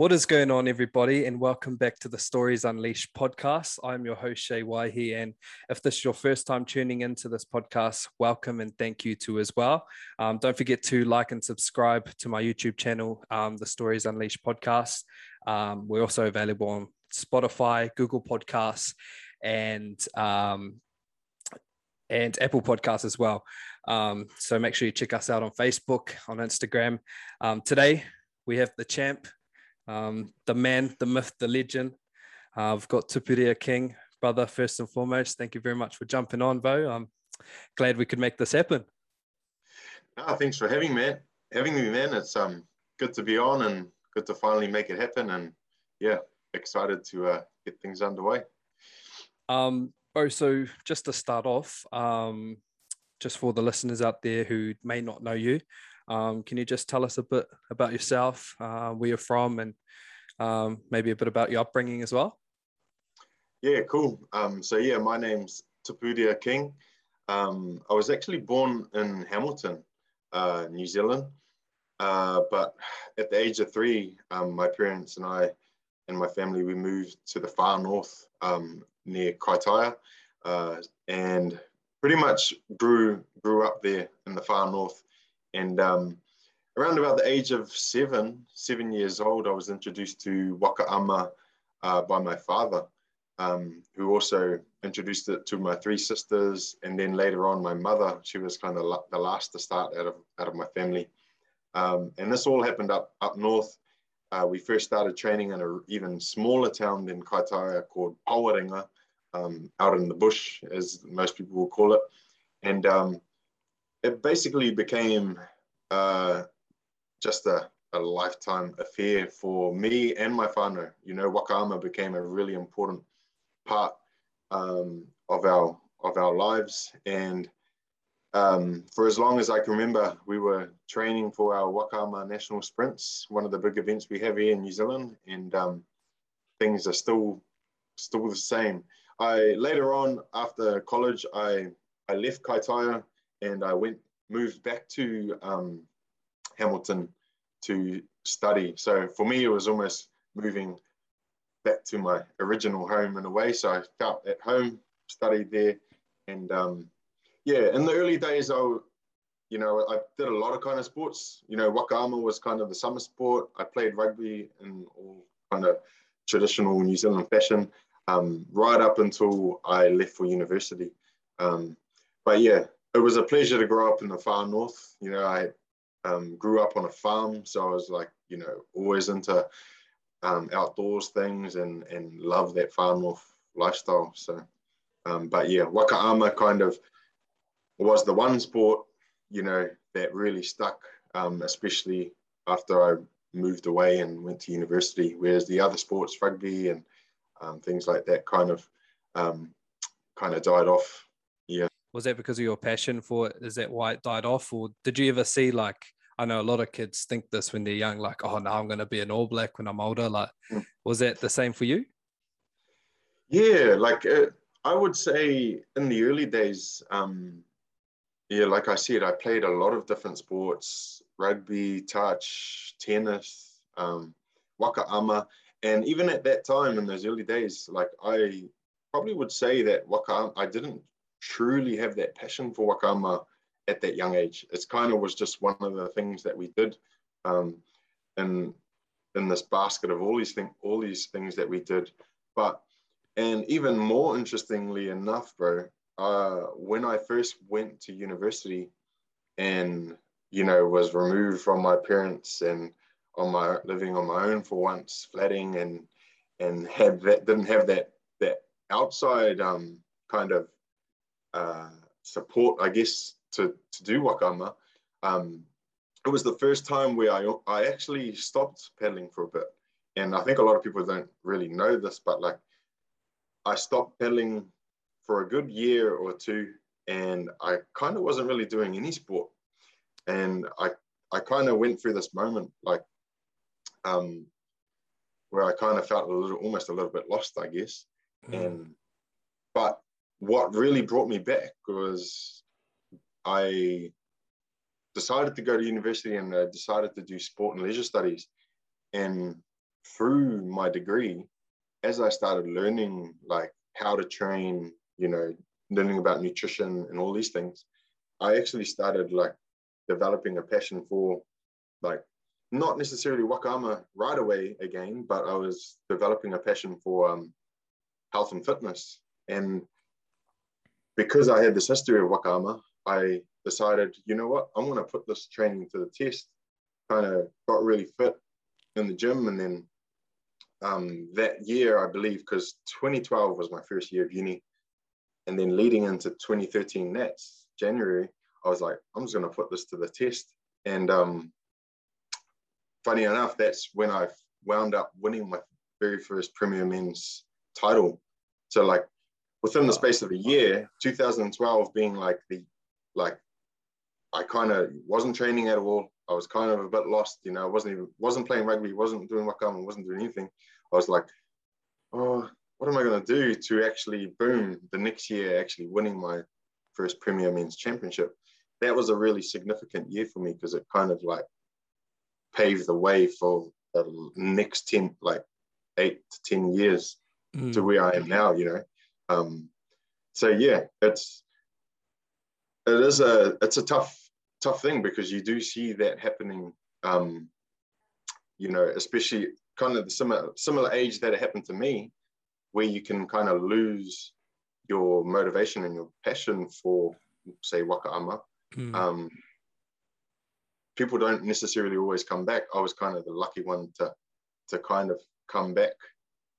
What is going on, everybody, and welcome back to the Stories Unleashed podcast. I'm your host, Shay Waihi, and if this is your first time tuning into this podcast, welcome and thank you to as well. Um, don't forget to like and subscribe to my YouTube channel, um, the Stories Unleashed podcast. Um, we're also available on Spotify, Google Podcasts, and um, and Apple Podcasts as well. Um, so make sure you check us out on Facebook, on Instagram. Um, today we have the champ, um, the man, the myth, the legend. Uh, I've got Tupuria King, brother, first and foremost. Thank you very much for jumping on, Bo. I'm glad we could make this happen. No, thanks for having me, having me, man. It's um good to be on and good to finally make it happen. And yeah, excited to uh, get things underway. Um, Bo, so just to start off, um, just for the listeners out there who may not know you, um, can you just tell us a bit about yourself, uh, where you're from, and um, maybe a bit about your upbringing as well? Yeah, cool. Um, so yeah, my name's Tupuria King. Um, I was actually born in Hamilton, uh, New Zealand, uh, but at the age of three, um, my parents and I and my family we moved to the far north um, near Kaitaia, uh, and pretty much grew grew up there in the far north. And um, around about the age of seven, seven years old, I was introduced to waka ama uh, by my father, um, who also introduced it to my three sisters. And then later on, my mother, she was kind of the last to start out of, out of my family. Um, and this all happened up, up north. Uh, we first started training in an even smaller town than Kaitaia called Pawarenga, um, out in the bush, as most people will call it. And um, it basically became uh, just a, a lifetime affair for me and my whānau. You know, waka ama became a really important part um, of our of our lives. And um, for as long as I can remember, we were training for our waka ama national sprints, one of the big events we have here in New Zealand, and um, things are still still the same. I later on after college, I I left Kaitaia and I went moved back to um, Hamilton to study. So for me, it was almost moving back to my original home in a way. So I felt at home, studied there, and um, yeah, in the early days, I, you know, I did a lot of kind of sports. You know, waka ama was kind of the summer sport. I played rugby in all kind of traditional New Zealand fashion, um, right up until I left for university. Um, but yeah, it was a pleasure to grow up in the far north. You know, I um, grew up on a farm, so I was like, you know, always into um, outdoors things and and love that far north lifestyle. So, um, but yeah, waka ama kind of was the one sport, you know, that really stuck, um, especially after I moved away and went to university. Whereas the other sports, rugby and um, things like that, kind of um, kind of died off. Was that because of your passion for it? Is that why it died off? Or did you ever see like I know a lot of kids think this when they're young, like, oh now I'm gonna be an all black when I'm older. Like, mm. was that the same for you? Yeah, like uh, I would say in the early days, um, yeah, like I said, I played a lot of different sports, rugby, touch, tennis, um, waka ama. And even at that time in those early days, like I probably would say that waka I didn't truly have that passion for waka ama at that young age. It's kind of was just one of the things that we did, um, in in this basket of all these things, all these things that we did. But and even more interestingly enough, bro, uh, when I first went to university, and you know was removed from my parents and on my living on my own for once, flatting and and had that didn't have that that outside um, kind of uh, support, I guess, to, to do waka ama, um, it was the first time where I, I actually stopped pedaling for a bit. And I think a lot of people don't really know this, but like I stopped pedaling for a good year or two and I kind of wasn't really doing any sport. And I, I kind of went through this moment like um, where I kind of felt a little, almost a little bit lost, I guess. Mm. And, but what really brought me back was I decided to go to university and I decided to do sport and leisure studies. And through my degree, as I started learning like how to train, you know, learning about nutrition and all these things, I actually started like developing a passion for like not necessarily waka ama right away again, but I was developing a passion for um, health and fitness. And because I had this history of waka ama, I decided, you know what, I'm going to put this training to the test. Kind of got really fit in the gym. And then um, that year, I believe, because 2012 was my first year of uni. And then leading into 2013 Nats, January, I was like, I'm just going to put this to the test. And um, funny enough, that's when I wound up winning my very first Premier Men's title. So like within the space of a year, 2012 being like the like I kind of wasn't training at all. I was kind of a bit lost, you know. I wasn't even wasn't playing rugby, wasn't doing waka ama, wasn't doing anything. I was like, oh, what am I going to do to actually boom the next year actually winning my first Premier Men's Championship? That was a really significant year for me because it kind of like paved the way for the next 10 like eight to 10 years mm. to where i am now you know um so yeah it's it is a it's a tough tough thing because you do see that happening um you know especially kind of the similar similar age that it happened to me where you can kind of lose your motivation and your passion for say waka ama mm. um people don't necessarily always come back. I was kind of the lucky one to to kind of come back.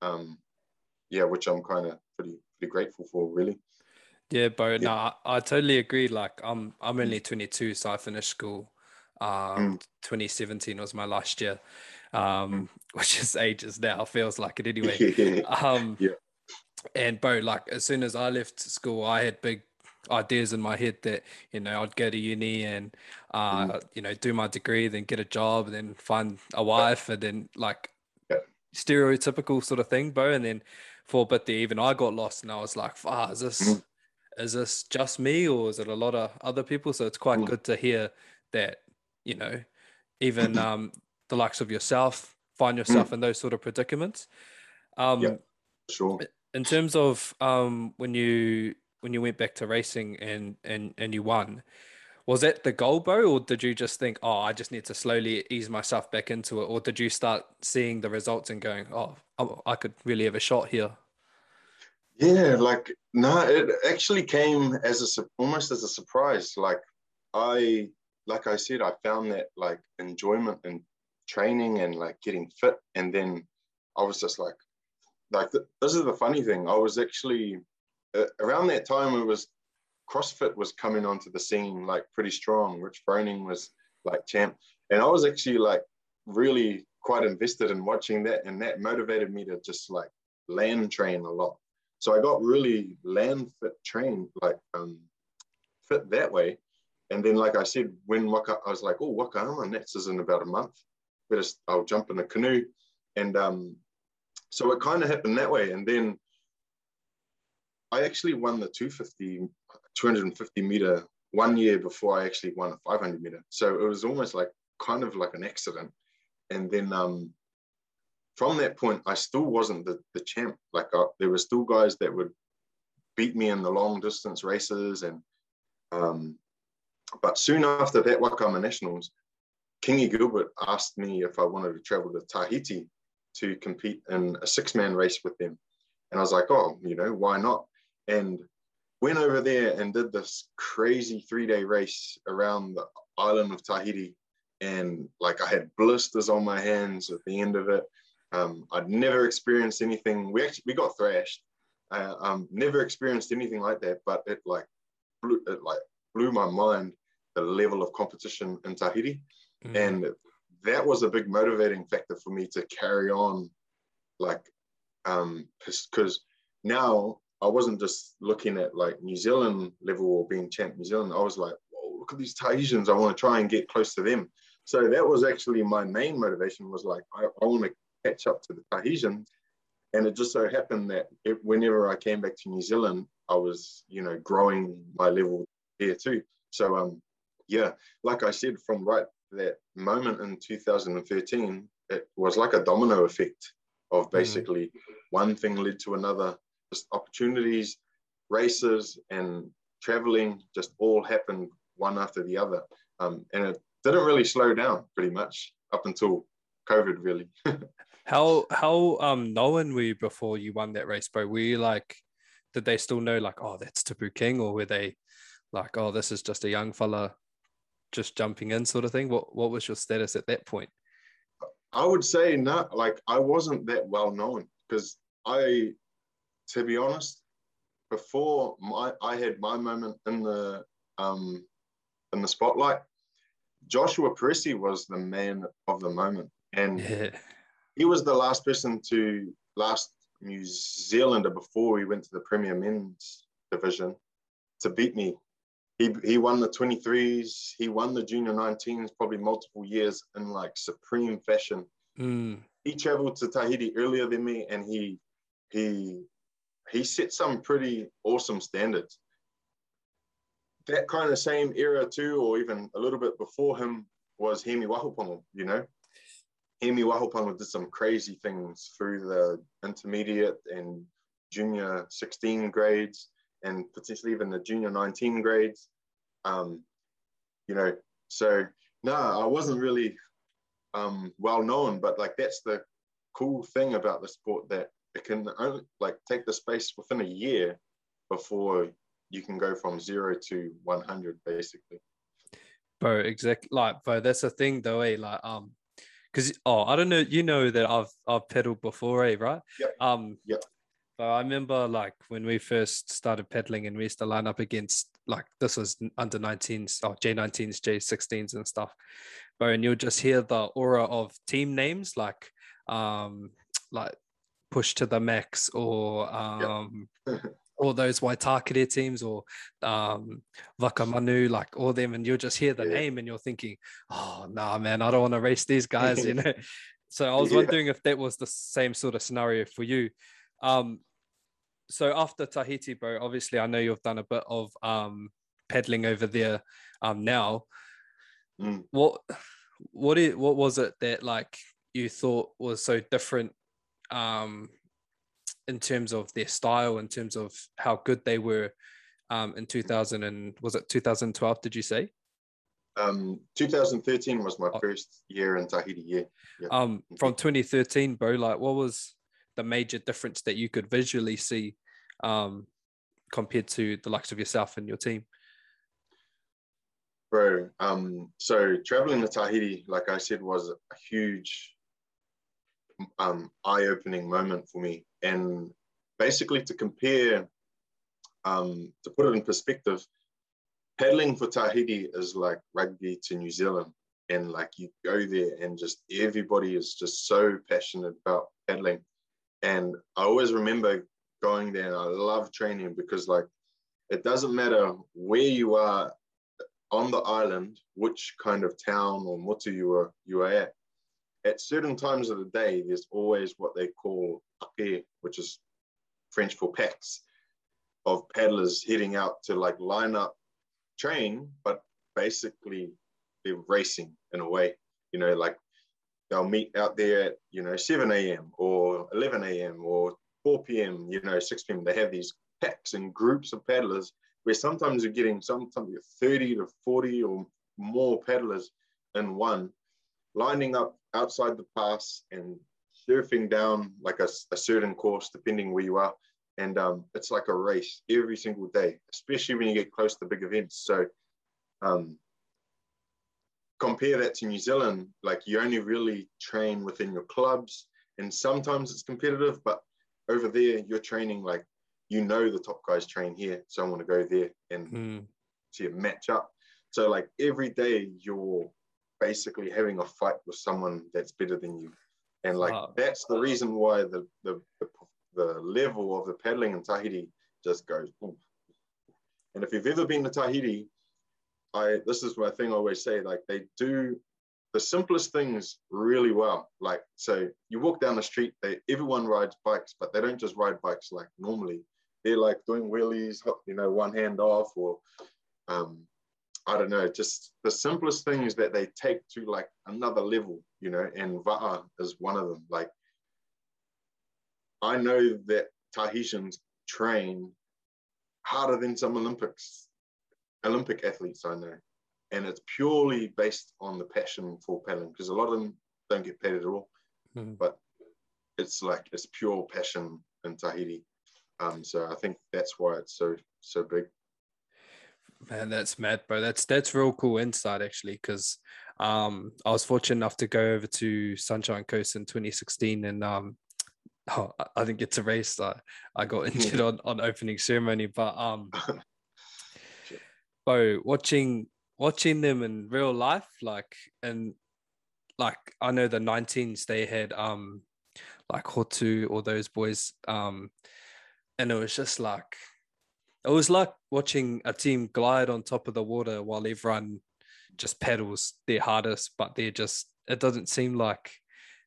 Um, yeah, which I'm kind of pretty pretty grateful for, really. Yeah, Bo. Yeah. No, I, I, totally agree. Like, I'm I'm only 22, so I finished school. Um, mm. 2017 was my last year, um, mm. which is ages now. Feels like it anyway. um, yeah. And Bo, like as soon as I left school, I had big ideas in my head that you know I'd go to uni and uh, mm. you know do my degree, then get a job, then find a wife, and then like yeah. stereotypical sort of thing, Bo. And then for a bit there, even I got lost, and I was like, "Ah, is this mm. is this just me, or is it a lot of other people?" So it's quite mm. good to hear that you know even um, the likes of yourself find yourself mm. in those sort of predicaments. Um, yeah, sure. In terms of um, when you when you went back to racing and and and you won was that the goal bro or did you just think oh i just need to slowly ease myself back into it or did you start seeing the results and going oh i could really have a shot here yeah like no it actually came as a almost as a surprise. Like i like i said i found that like enjoyment in training and like getting fit and then i was just like like this is the funny thing. I was actually uh, around that time it was CrossFit was coming onto the scene like pretty strong. Rich Froning was like champ, and I was actually like really quite invested in watching that, and that motivated me to just like land train a lot. So I got really land fit trained, like um, fit that way. And then, like I said, when Waka, I was like, oh, Waka Nats is in about a month. Better, I'll jump in a canoe. And um, so it kind of happened that way. And then I actually won the 250, 250 meter one year before I actually won a 500 meter. So it was almost like kind of like an accident. And then um, from that point, I still wasn't the, the champ. Like uh, there were still guys that would beat me in the long distance races. And um, but soon after that Waka ama Nationals, Kingy Gilbert asked me if I wanted to travel to Tahiti to compete in a six man race with them. And I was like, oh, you know, why not? and went over there and did this crazy three day race around the island of Tahiti. And like I had blisters on my hands at the end of it. Um, I'd never experienced anything. We actually we got thrashed. Uh, um, never experienced anything like that, but it like blew it like blew my mind the level of competition in Tahiti, mm. and that was a big motivating factor for me to carry on, like, um, because now I wasn't just looking at like New Zealand level or being champ New Zealand. I was like, whoa, look at these Tahitians. I want to try and get close to them. So that was actually my main motivation was like, I, I want to catch up to the Tahitians. And it just so happened that it, whenever I came back to New Zealand, I was, you know, growing my level here too. So, um, yeah, like I said, from right that moment in 2013, it was like a domino effect of mm. basically mm. one thing led to another, just opportunities, races, and traveling just all happened one after the other. Um, and it didn't really slow down pretty much up until COVID, really. how how um known were you before you won that race, bro? Were you like, did they still know like, oh, that's Tapu King, or were they like, oh, this is just a young fella just jumping in, sort of thing? What what was your status at that point? I would say not. Like I wasn't that well known because I, to be honest, before my I had my moment in the um in the spotlight. Joshua Parisi was the man of the moment, and yeah. he was the last person to last New Zealander before we went to the Premier Men's division to beat me. He, he won the 23s, he won the junior 19s probably multiple years in like supreme fashion. Mm. He traveled to Tahiti earlier than me and he he he set some pretty awesome standards that kind of same era too, or even a little bit before him, was Hemi Wahopongo, you know? Hemi Wahopongo did some crazy things through the intermediate and junior 16 grades and potentially even the junior 19 grades. Um, you know, so no, I wasn't really um, well known, but like that's the cool thing about the sport that it can only like take the space within a year before you can go from zero to 100 basically bro exactly like bro that's the thing though eh? like um because oh i don't know you know that i've i've pedaled before eh right yep. um yeah but i remember like when we first started pedaling and we used to line up against like this was under 19s oh j19s j16s and stuff bro and you'll just hear the aura of team names like um like push to the max or um yep. all those Waitakere teams or um, Wakamanu, like all them, and you'll just hear the yeah. name and you're thinking, oh, nah, man, I don't want to race these guys, you know. so I was yeah. wondering if that was the same sort of scenario for you. Um, so after Tahiti, bro, obviously I know you've done a bit of um, pedaling over there um, now. Mm. What what is, what was it that like you thought was so different um, in terms of their style, in terms of how good they were um, in 2000 and was it 2012? Did you say? Um, 2013 was my oh. first year in Tahiti. Yeah. yeah. Um, from 2013, bro, like what was the major difference that you could visually see um, compared to the likes of yourself and your team? Bro, um, so traveling to Tahiti, like I said, was a huge um, eye-opening moment for me. And basically, to compare, um, to put it in perspective, paddling for Tahiti is like rugby to New Zealand. And like you go there and just everybody is just so passionate about paddling. And I always remember going there and I love training because like it doesn't matter where you are on the island, which kind of town or motu you are you are at, at certain times of the day, there's always what they call pake, which is French for packs of paddlers heading out to like line up train, but basically they're racing in a way, you know, like they'll meet out there at, you know, 7 a.m. or 11 a.m. or 4 p.m., you know, 6 p.m. They have these packs and groups of paddlers where sometimes you're getting sometimes 30 to 40 or more paddlers in one lining up outside the pass and surfing down like a, a certain course, depending where you are. And um, it's like a race every single day, especially when you get close to big events. So um, compare that to New Zealand, like you only really train within your clubs, and sometimes it's competitive, but over there you're training like you know the top guys train here, so I want to go there and mm. see a match up. So like every day you're basically having a fight with someone that's better than you. And like wow. that's the reason why the, the, the the level of the paddling in Tahiti just goes boom. And if you've ever been to Tahiti, I this is my thing I always say, like they do the simplest things really well. Like so you walk down the street, they everyone rides bikes, but they don't just ride bikes like normally. They're like doing wheelies, you know, one hand off or um, I don't know, just the simplest things that they take to like another level, you know, and Va'a is one of them. Like, I know that Tahitians train harder than some Olympics, Olympic athletes I know. And it's purely based on the passion for paddling because a lot of them don't get paid at all. Mm-hmm. But it's like it's pure passion in Tahiti. Um, so I think that's why it's so so big. Man, that's mad, bro. That's that's real cool insight actually, because um, I was fortunate enough to go over to Sunshine Coast in 2016, and um, oh, I didn't get to race. I, I got injured on, on opening ceremony, but um, bro, watching watching them in real life, like and like I know the 19s they had um like Hotu or those boys um and it was just like it was like watching a team glide on top of the water while everyone just paddles their hardest, but they're just, it doesn't seem like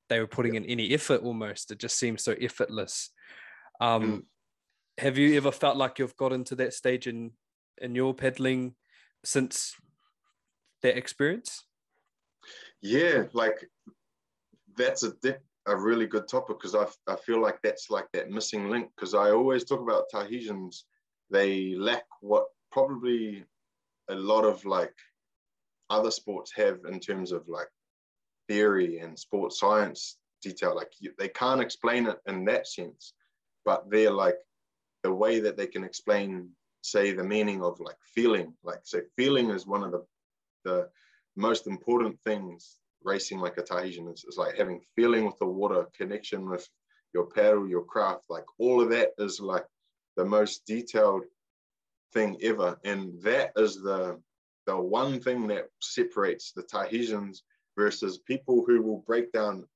they were putting in any effort almost. It just seems so effortless. Um, mm. Have you ever felt like you've got into that stage in, in your paddling since that experience? Yeah, like that's a dip, a really good topic because I, I feel like that's like that missing link because I always talk about Tahitians they lack what probably a lot of like other sports have in terms of like theory and sports science detail. Like you, they can't explain it in that sense, but they're like the way that they can explain, say, the meaning of like feeling. Like so, feeling is one of the the most important things racing like a Tahitian is, is like having feeling with the water, connection with your paddle, your craft. Like all of that is like the most detailed thing ever. And that is the the one thing that separates the Tahitians versus people who will break down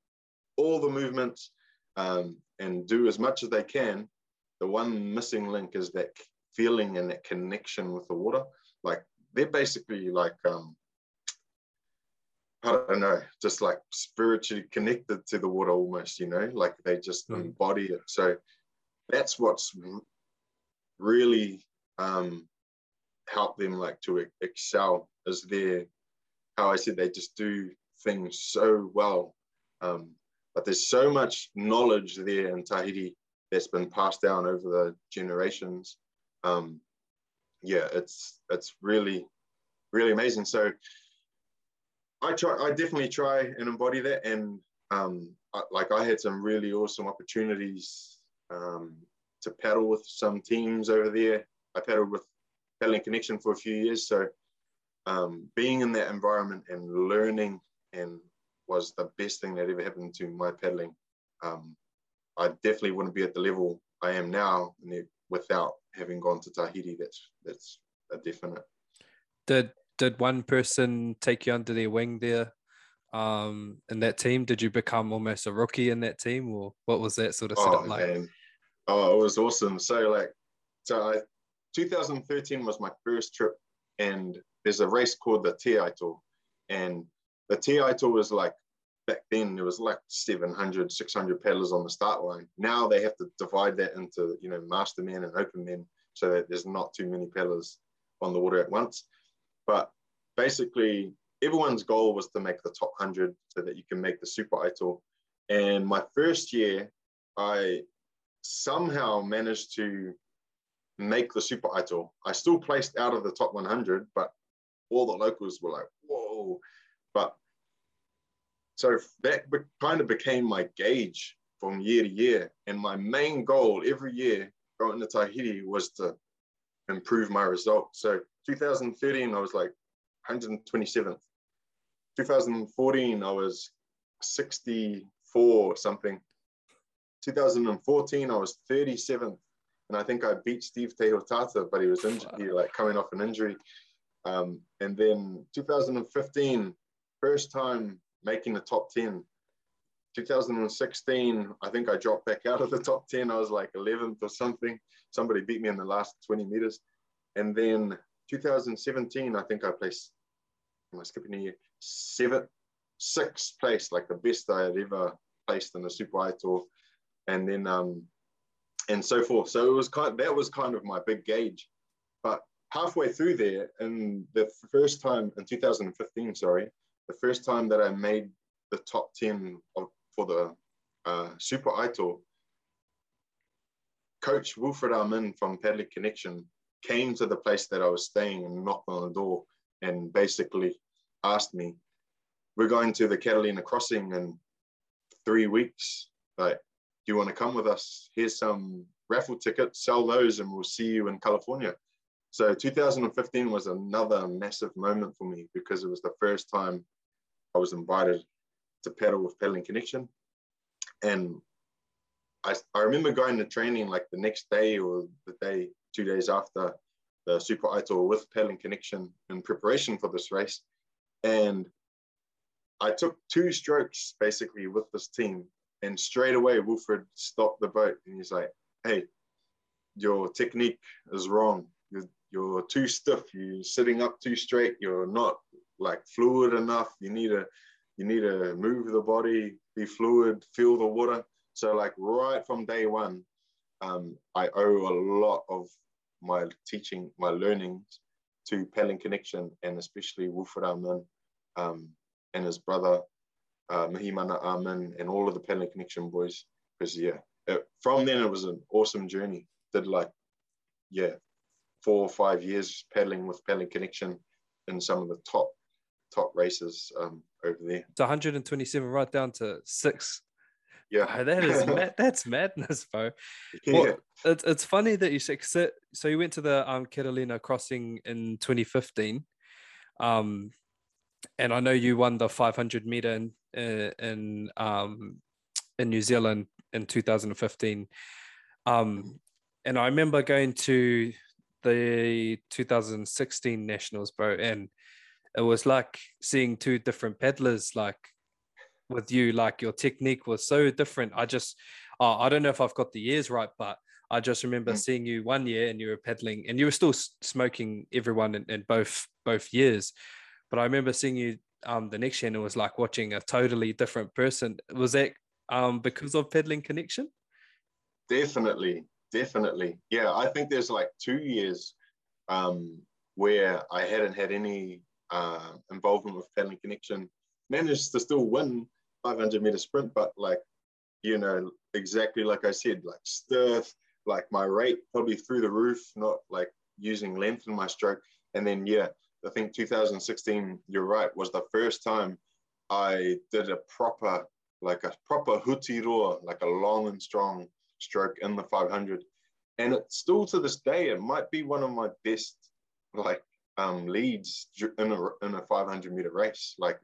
all the movements um, and do as much as they can. The one missing link is that feeling and that connection with the water. Like they're basically like um, I don't know, just like spiritually connected to the water almost, you know, like they just mm. embody it. So that's what's really um, help them like to excel is their how I said they just do things so well. Um, but there's so much knowledge there in Tahiti that's been passed down over the generations. Um, yeah, it's it's really really amazing. So I try, I definitely try and embody that, and um, I, like I had some really awesome opportunities um, to paddle with some teams over there. I paddled with Paddling Connection for a few years. So um, being in that environment and learning and was the best thing that ever happened to my paddling. Um, I definitely wouldn't be at the level I am now without having gone to Tahiti. That's that's a definite. Did did one person take you under their wing there um, in that team? Did you become almost a rookie in that team, or what was that sort of setup oh, like? Man. Oh, it was awesome. So like, so I, 2013 was my first trip, and there's a race called the Te Aito, and the Te Aito was like back then there was like 700 600 paddlers on the start line now they have to divide that into you know master men and open men so that there's not too many paddlers on the water at once but basically everyone's goal was to make the top 100 so that you can make the super Aito. and my first year i somehow managed to make the Super Aito. I still placed out of the top 100, but all the locals were like, whoa. But so that be- kind of became my gauge from year to year. And my main goal every year going to Tahiti was to improve my results. So 2013, I was like 127th. 2014, I was 64 something. 2014, I was 37th. And I think I beat Steeve Teihotaata, but he was injured, he, like coming off an injury. Um, and then 2015, first time making the top 10. 2016, I think I dropped back out of the top 10. I was like 11th or something. Somebody beat me in the last 20 meters. And then 2017, I think I placed, am I skipping a year? Seventh, sixth place, like the best I had ever placed in the Super Aito. And then, um, and so forth. So it was kind, of, that was kind of my big gauge. But halfway through there, and the first time in 2015, sorry, the first time that I made the top 10 of, for the uh, Super Aito, Coach Wilfred Armin from Paddling Connection came to the place that I was staying and knocked on the door and basically asked me, We're going to the Catalina crossing in three weeks. Like, you want to come with us? Here's some raffle tickets, sell those, and we'll see you in California. So 2015 was another massive moment for me because it was the first time I was invited to paddle with Paddling Connection. And I, I remember going to training like the next day or the day, two days after the Super Aito with Paddling Connection in preparation for this race. And I took two strokes basically with this team. And straight away, Wilfred stopped the boat and he's like, hey, your technique is wrong. You're, you're too stiff. You're sitting up too straight. You're not like fluid enough. You need to you need to move the body, be fluid, feel the water. So like right from day one, um, I owe a lot of my teaching, my learnings to Paddling Connection and especially Wilfred Armin um, and his brother uh, Mahimana Armin and all of the Paddling Connection boys. Because yeah, it, from then it was an awesome journey. Did like yeah, four or five years paddling with Paddling Connection in some of the top top races um, over there. It's 127 right down to six. Yeah, oh, that is mad, that's madness, bro. Yeah. Well, it's it's funny that you said so. So you went to the um, Catalina crossing in 2015, um, and I know you won the 500 meter in in, in um in New Zealand in 2015. Um, and I remember going to the 2016 nationals, bro, and it was like seeing two different peddlers like with you like your technique was so different i just uh, i don't know if i've got the years right but i just remember mm. seeing you one year and you were pedaling and you were still smoking everyone in, in both both years but i remember seeing you um the next it was like watching a totally different person was that um because of Paddling Connection definitely definitely yeah i think there's like two years um where i hadn't had any uh, involvement with Paddling Connection. Managed to still win 500 meter sprint, but like, you know, exactly like I said, like stiff, like my rate probably through the roof, not like using length in my stroke. And then, yeah, I think 2016, you're right, was the first time I did a proper, like a proper huti roa, like a long and strong stroke in the 500. And it's still to this day, it might be one of my best like um, leads in a in a 500 meter race. Like,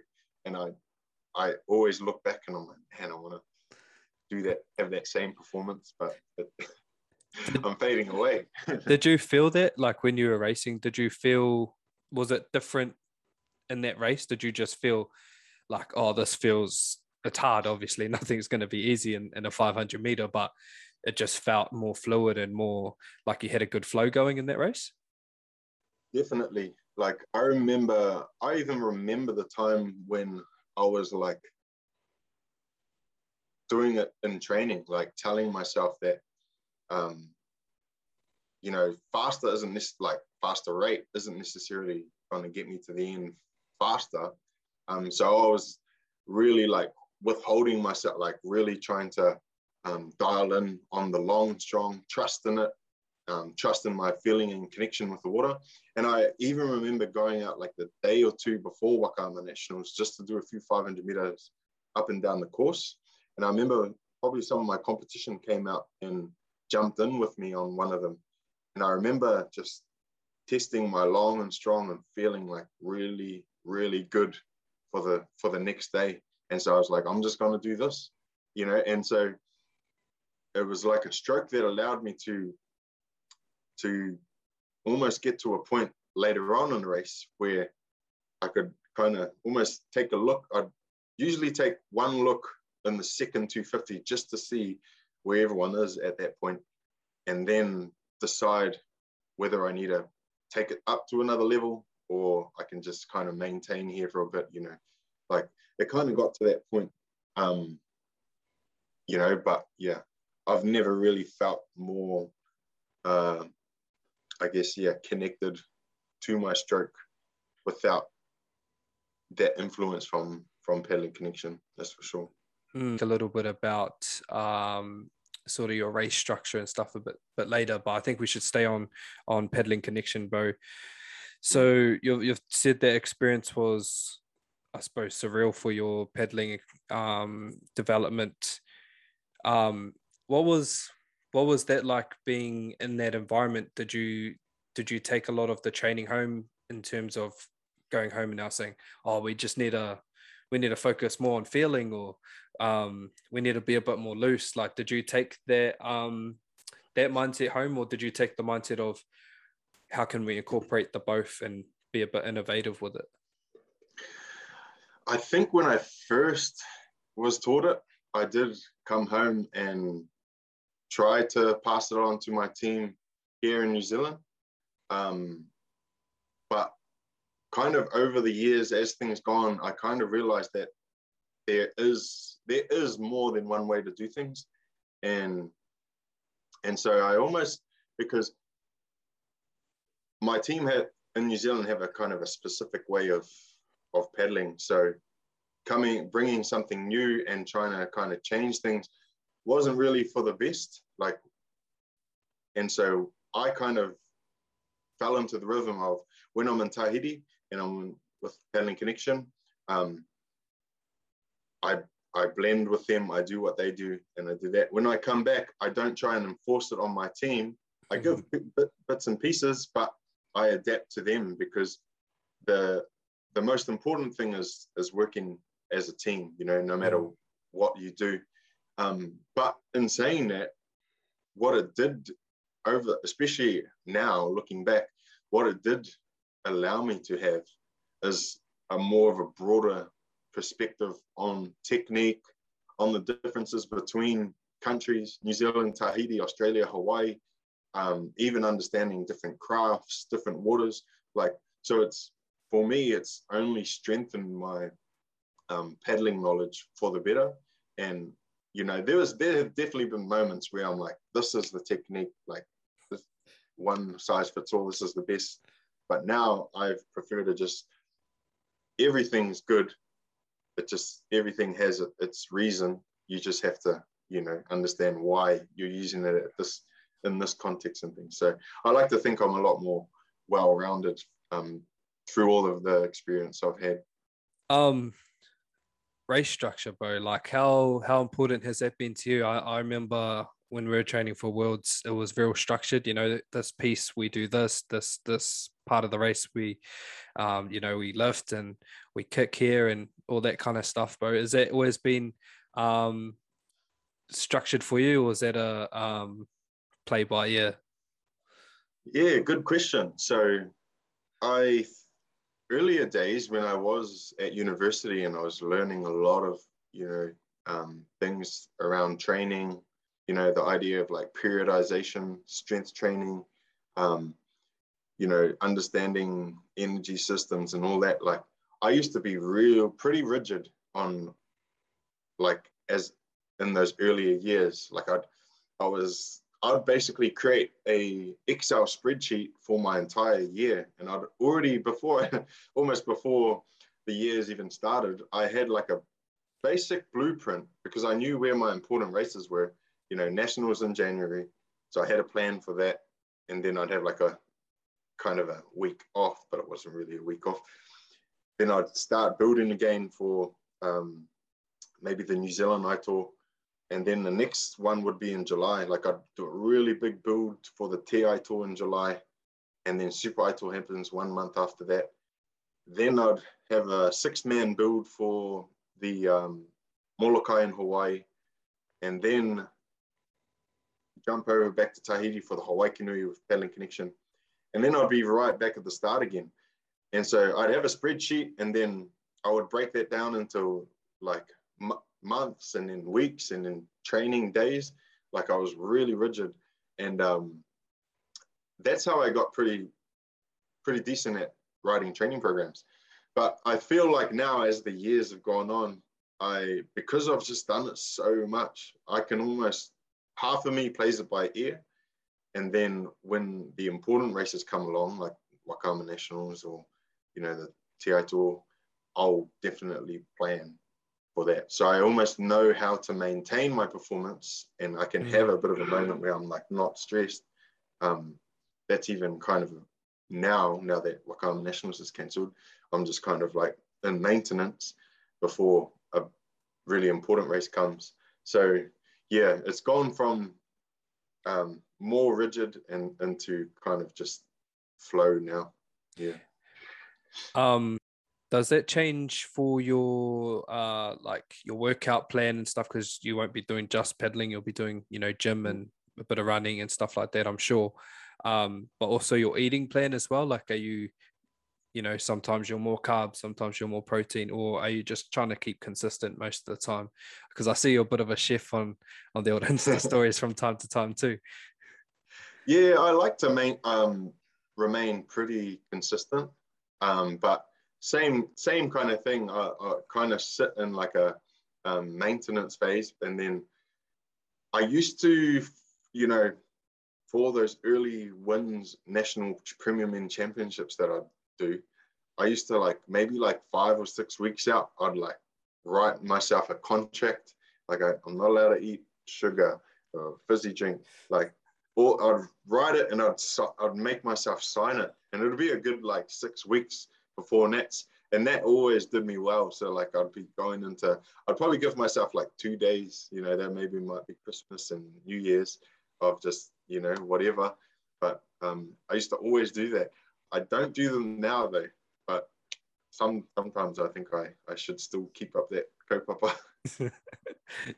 and I I always look back and I'm like, man, I want to do that, have that same performance, but. but I'm fading away. did you feel that like when you were racing? Did you feel was it different in that race? Did you just feel like, oh, this feels it's hard, obviously, nothing's going to be easy in, in a 500 meter, but it just felt more fluid and more like you had a good flow going in that race? definitely. Like I remember, I even remember the time when I was like doing it in training, like telling myself that, um, you know, faster isn't this like faster rate isn't necessarily going to get me to the end faster. Um, so I was really like withholding myself, like really trying to um, dial in on the long, strong, trust in it, um, trust in my feeling and connection with the water. And I even remember going out like the day or two before Waka ama Nationals just to do a few 500 meters up and down the course. And I remember probably some of my competition came out and jumped in with me on one of them. And I remember just testing my long and strong and feeling like really, really good for the for the next day. And so I was like, I'm just gonna do this, you know. And so it was like a stroke that allowed me to to almost get to a point later on in the race where I could kind of almost take a look. I'd usually take one look in the second 250 just to see where everyone is at that point and then decide whether I need to take it up to another level or I can just kind of maintain here for a bit, you know. Like it kind of got to that point. Um, you know, but yeah, I've never really felt more uh, I guess, yeah, connected to my stroke without that influence from from Paddling Connection. That's for sure. Mm, a little bit about um, sort of your race structure and stuff a bit bit later, but I think we should stay on on Paddling Connection, Bo. So you've you've said that experience was, I suppose, surreal for your pedaling um, development. Um, what was what was that like being in that environment? Did you did you take a lot of the training home in terms of going home and now saying, "Oh, we just need a we need to focus more on feeling," or um, "We need to be a bit more loose"? Like, did you take that um, that mindset home, or did you take the mindset of how can we incorporate the both and be a bit innovative with it? I think when I first was taught it, I did come home and try to pass it on to my team here in New Zealand. Um, but kind of over the years, as things gone, I kind of realized that there is there is more than one way to do things, and and so I almost because my team had in New Zealand have a kind of a specific way of of pedaling. So coming bringing something new and trying to kind of change things wasn't really for the best. Like, and so I kind of fell into the rhythm of when I'm in Tahiti and I'm with Paddling Connection, um, I I blend with them, I do what they do, and I do that. When I come back, I don't try and enforce it on my team. I give mm-hmm. bits and pieces, but I adapt to them because the the most important thing is is working as a team. You know, no matter mm-hmm. what you do. Um, but in saying that, what it did over, especially now looking back, what it did allow me to have is a more of a broader perspective on technique, on the differences between countries, New Zealand, Tahiti, Australia, Hawaii, um, even understanding different crafts, different waters. Like, so it's, for me, it's only strengthened my um, paddling knowledge for the better. And, you know, there was, there have definitely been moments where I'm like, this is the technique, like this one size fits all, this is the best but now I've prefer to just everything's good. It just everything has its reason. You just have to, you know, understand why you're using it at this in this context and things. So I like to think I'm a lot more well-rounded um, through all of the experience I've had. Um, race structure, bro. Like how how important has that been to you? I, I remember when we were training for worlds, it was very structured. You know, this piece we do this, this, this part of the race we, um, you know, we lift and we kick here and all that kind of stuff, But Has that always been um, structured for you, or is that a um, play by ear? Yeah, good question. So, I earlier days when I was at university and I was learning a lot of you know um, things around training you know, the idea of like periodization, strength training, um, you know, understanding energy systems and all that. Like I used to be real pretty rigid on like as in those earlier years. Like I'd I was I'd basically create a Excel spreadsheet for my entire year. And I'd already before almost before the years even started, I had like a basic blueprint because I knew where my important races were you know, nationals in January. So I had a plan for that. And then I'd have like a kind of a week off, but it wasn't really a week off. Then I'd start building again for um, maybe the New Zealand Tour. And then the next one would be in July. Like I'd do a really big build for the Te Aito in July. And then Super Aito happens one month after that. Then I'd have a six man build for the um, Molokai in Hawaii. And then jump over back to Tahiti for the Hawaiki with Paddling Connection. And then I'd be right back at the start again. And so I'd have a spreadsheet and then I would break that down into like months and then weeks and then training days. Like I was really rigid. And um, that's how I got pretty, pretty decent at writing training programs. But I feel like now as the years have gone on, I because I've just done it so much, I can almost half of me plays it by ear. And then when the important races come along, like Waka ama Nationals or you know the Te Aito, I'll definitely plan for that. So I almost know how to maintain my performance, and I can have a bit of a moment where I'm like not stressed. Um, that's even kind of now, now that Waka ama Nationals is cancelled, I'm just kind of like in maintenance before a really important race comes. So yeah, it's gone from um, more rigid and into kind of just flow now. Yeah. Um, does that change for your uh like your workout plan and stuff? Because you won't be doing just pedaling, you'll be doing you know gym and a bit of running and stuff like that. I'm sure. Um, but also your eating plan as well. Like, are you you know sometimes you're more carbs sometimes you're more protein or are you just trying to keep consistent most of the time? Because i see you're a bit of a chef on on the old insta stories from time to time too. Yeah i like to main, um, remain pretty consistent. Um, but same same kind of thing. I, I kind of sit in like a um, maintenance phase and then i used to you know for those early wins national Premier Men championships that i do. I used to like maybe like five or six weeks out, I'd like write myself a contract. Like I, am not allowed to eat sugar or fizzy drink. Like, or I'd write it and I'd I'd make myself sign it, and it'd be a good like six weeks before nets, and that always did me well. So like I'd be going into, I'd probably give myself like two days. You know, that maybe might be Christmas and New Year's of just you know whatever. But um, I used to always do that. I don't do them now though, but some sometimes I think I, I should still keep up that kaupapa.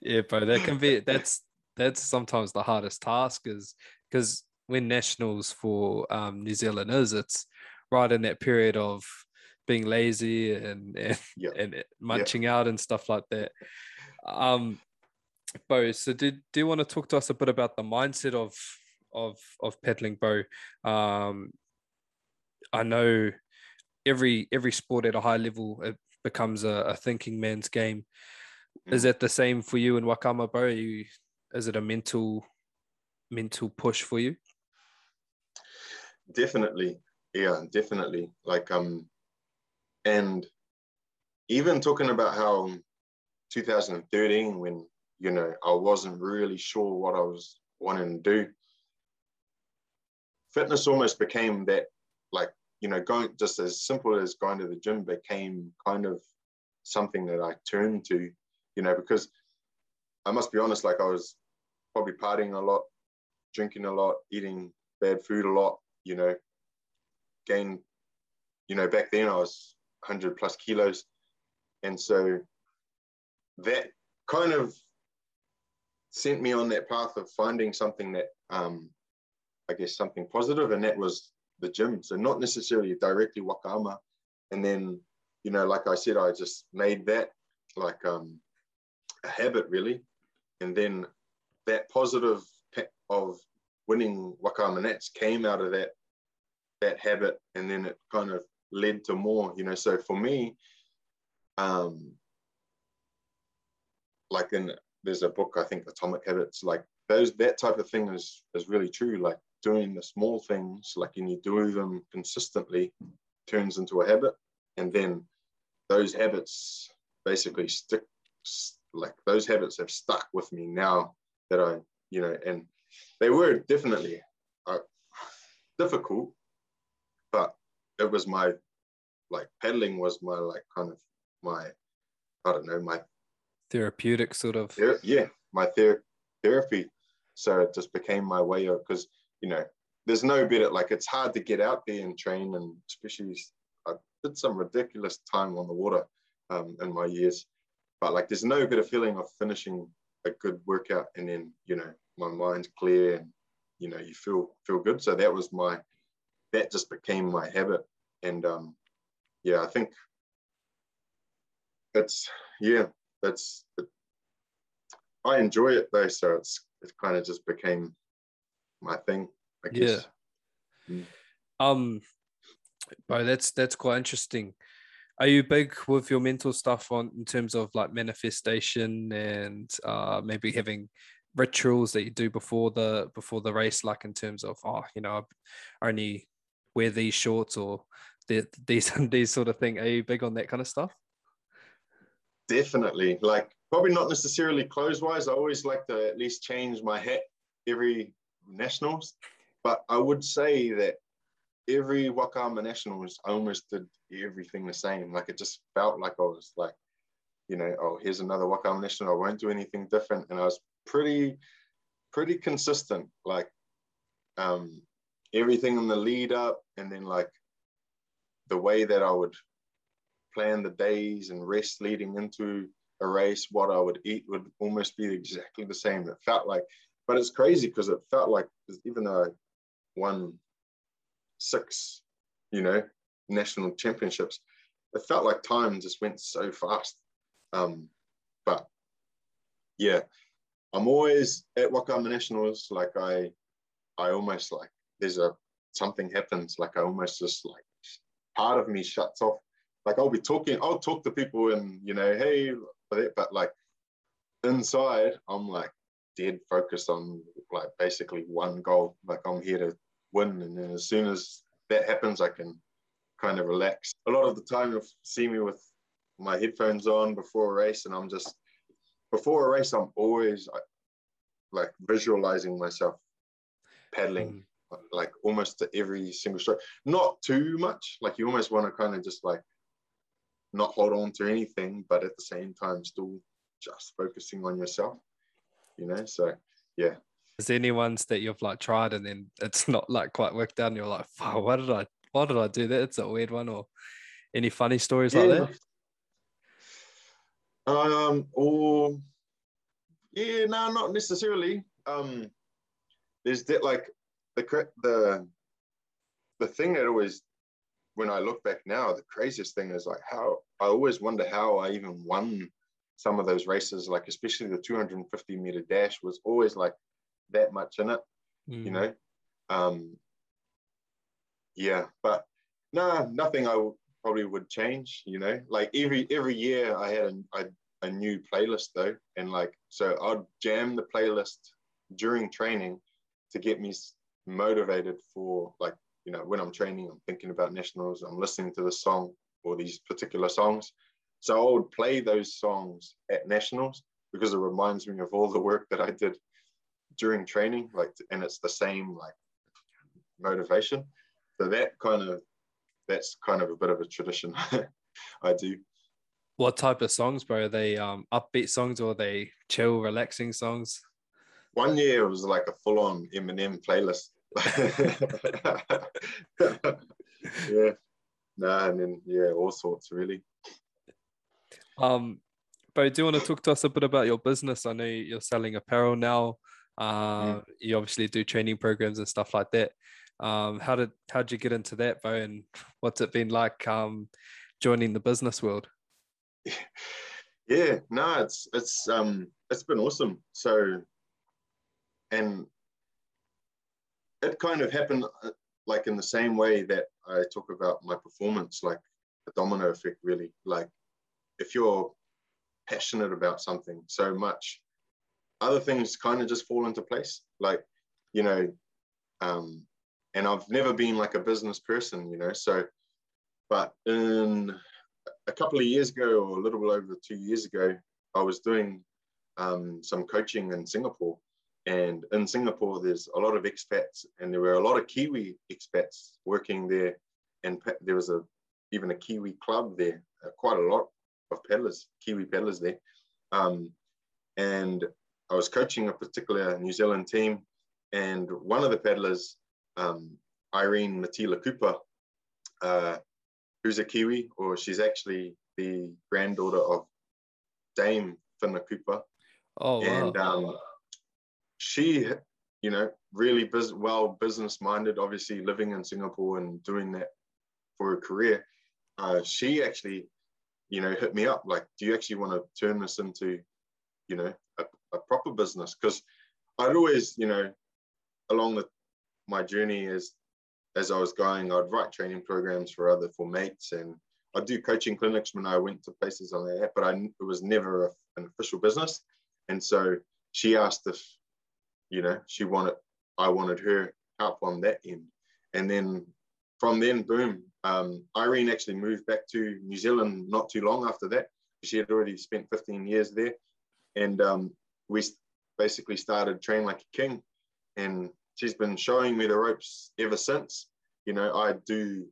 yeah, bro, that can be that's that's sometimes the hardest task is because when nationals for um, New Zealand is it's right in that period of being lazy and and, and munching out and stuff like that. Um, Bo, so did do you want to talk to us a bit about the mindset of of of pedaling, Bo? Um, I know every every sport at a high level it becomes a, a thinking man's game. Mm. Is that the same for you in Waka ama, bro? You, is it a mental mental push for you? Definitely, yeah, definitely. Like um, and even talking about how 2013 when you know I wasn't really sure what I was wanting to do. Fitness almost became that like you know going just as simple as going to the gym became kind of something that I turned to, you know, because I must be honest, like I was probably partying a lot, drinking a lot, eating bad food a lot, you know, gained, you know, back then I was 100 plus kilos. And so that kind of sent me on that path of finding something that, um, I guess, something positive, and that was the gym. So not necessarily directly Waka ama. And then, you know, like I said, I just made that like um, a habit really. And then that positive of winning Waka ama Nats came out of that that habit, and then it kind of led to more. You know, so for me, um, like in there's a book I think Atomic Habits, like those that type of thing is is really true. Like doing the small things, like and you do them consistently, turns into a habit, and then those habits basically stick. Like those habits have stuck with me now that I, you know, and they were definitely uh, difficult, but it was my like pedaling was my like kind of my I don't know my therapeutic sort of ther- yeah my ther- therapy so it just became my way of because you know, there's no better, like it's hard to get out there and train and especially I did some ridiculous time on the water um, in my years, but like there's no better feeling of finishing a good workout and then, you know, my mind's clear and, you know, you feel, feel good. So that was my, that just became my habit. And um, yeah, I think it's, yeah, that's, it, I enjoy it though. So it's, it kind of just became my thing. I guess. Yeah. Mm. Um, but that's that's quite interesting. Are you big with your mental stuff on in terms of like manifestation and uh, maybe having rituals that you do before the before the race, like in terms of oh, you know, I only wear these shorts or the, these these sort of thing? Are you big on that kind of stuff? Definitely. Like probably not necessarily clothes wise. I always like to at least change my hat every nationals, but I would say that every Waka ama nationals, I almost did everything the same. Like it just felt like I was like, you know, oh, here's another Waka ama national. I won't do anything different, and I was pretty, pretty consistent. Like, um, everything in the lead up, and then like the way that I would plan the days and rest leading into a race, what I would eat would almost be exactly the same. It felt like, but it's crazy because it felt like even though I won six, you know, national championships, it felt like time just went so fast. Um, but yeah, I'm always at Waka ama Nationals. Like I, I almost like there's a something happens. Like I almost just like part of me shuts off. Like I'll be talking, I'll talk to people and you know, hey, but like inside, I'm like dead focused on like basically one goal. Like I'm here to win, and then as soon as that happens, I can kind of relax. A lot of the time, you'll see me with my headphones on before a race, and I'm just before a race, I'm always like visualizing myself paddling mm. like almost to every single stroke. Not too much, like you almost want to kind of just like not hold on to anything, but at the same time, still just focusing on yourself, you know? So, yeah. Is there any ones that you've like tried and then it's not like quite worked out and you're like, wow, why did I, why did I do that? It's a weird one or any funny stories yeah. like that? Um, or yeah, no, not necessarily. Um, there's that like the the the thing that always when I look back now, the craziest thing is like how I always wonder how I even won some of those races, like especially the 250 meter dash was always like that much in it, mm. you know. Um, yeah, but no, nah, nothing I w- probably would change, you know. Like every every year I had a, a, a new playlist though, and like so I'd jam the playlist during training to get me motivated for like you know, when I'm training, I'm thinking about nationals, I'm listening to the song or these particular songs. So I would play those songs at nationals because it reminds me of all the work that I did during training, like, and it's the same like motivation. So that kind of, that's kind of a bit of a tradition I do. What type of songs, bro? Are they um, upbeat songs or they chill, relaxing songs? One year it was like a full-on Eminem playlist yeah. Nah, and then yeah, all sorts really. Um, but do you want to talk to us a bit about your business? I know you're selling apparel now. Uh, mm. You obviously do training programs and stuff like that. Um, how did how did you get into that, Bo? And what's it been like um, joining the business world? Yeah, no, it's it's um it's been awesome. So, and it kind of happened uh, like in the same way that I talk about my performance, like a domino effect, really. Like if you're passionate about something so much, other things kind of just fall into place. Like, you know, um, and I've never been like a business person, you know, so, but in a couple of years ago, or a little bit over two years ago, I was doing um, some coaching in Singapore and in Singapore, there's a lot of expats, and there were a lot of Kiwi expats working there. And there was a even a Kiwi club there, uh, quite a lot of paddlers, Kiwi paddlers there. Um, and I was coaching a particular New Zealand team, and one of the paddlers, um, Irene Matila Cooper, uh, who's a Kiwi, or she's actually the granddaughter of Dame Whina Cooper. Oh, wow. And um, she, you know, really bus- well business minded, obviously living in Singapore and doing that for her career. Uh, she actually, you know, hit me up like, do you actually want to turn this into, you know, a, a proper business? Because I'd always, you know, along the my journey as as I was going, I'd write training programs for other for mates and I'd do coaching clinics when I went to places on that, but I it was never a, an official business. And so she asked if you know she wanted i wanted her help on that end and then from then, boom. Um, Irene actually moved back to New Zealand not too long after that. She had already spent 15 years there, and um, we basically started training like a king. And she's been showing me the ropes ever since. You know, I do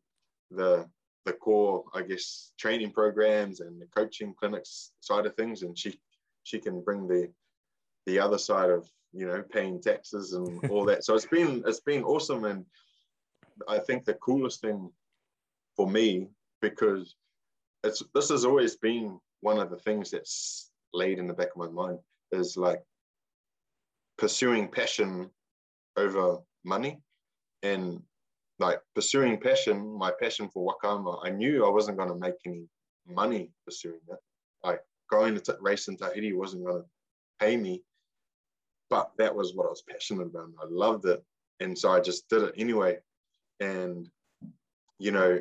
the the core, I guess, training programs and the coaching clinics side of things, and she she can bring the the other side of you know paying taxes and all that. So it's been it's been awesome, and I think the coolest thing for me because it's this has always been one of the things that's laid in the back of my mind is like pursuing passion over money and like pursuing passion my passion for waka ama i knew i wasn't going to make any money pursuing it. Like going to race in tahiti wasn't going to pay me but that was what i was passionate about i loved it and so i just did it anyway. And you know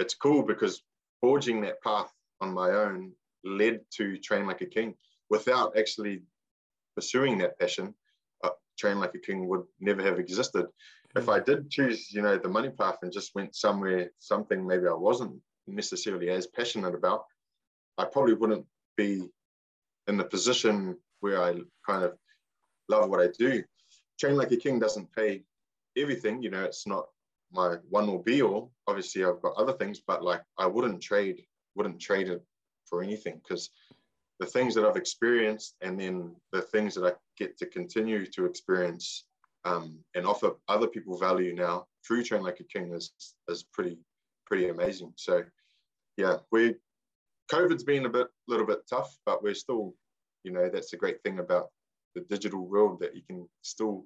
it's cool because forging that path on my own led to train like a king. Without actually pursuing that passion uh, train like a king would never have existed. If i did choose you know the money path and just went somewhere something maybe i wasn't necessarily as passionate about i probably wouldn't be in the position where i kind of love what i do. Train like a king doesn't pay everything you know it's not my one will be all. Obviously, I've got other things, but like I wouldn't trade, wouldn't trade it for anything because the things that I've experienced and then the things that I get to continue to experience um, and offer other people value now through Train Like a King is is pretty pretty amazing. So yeah, we COVID's been a bit little bit tough, but we're still, you know, that's the great thing about the digital world that you can still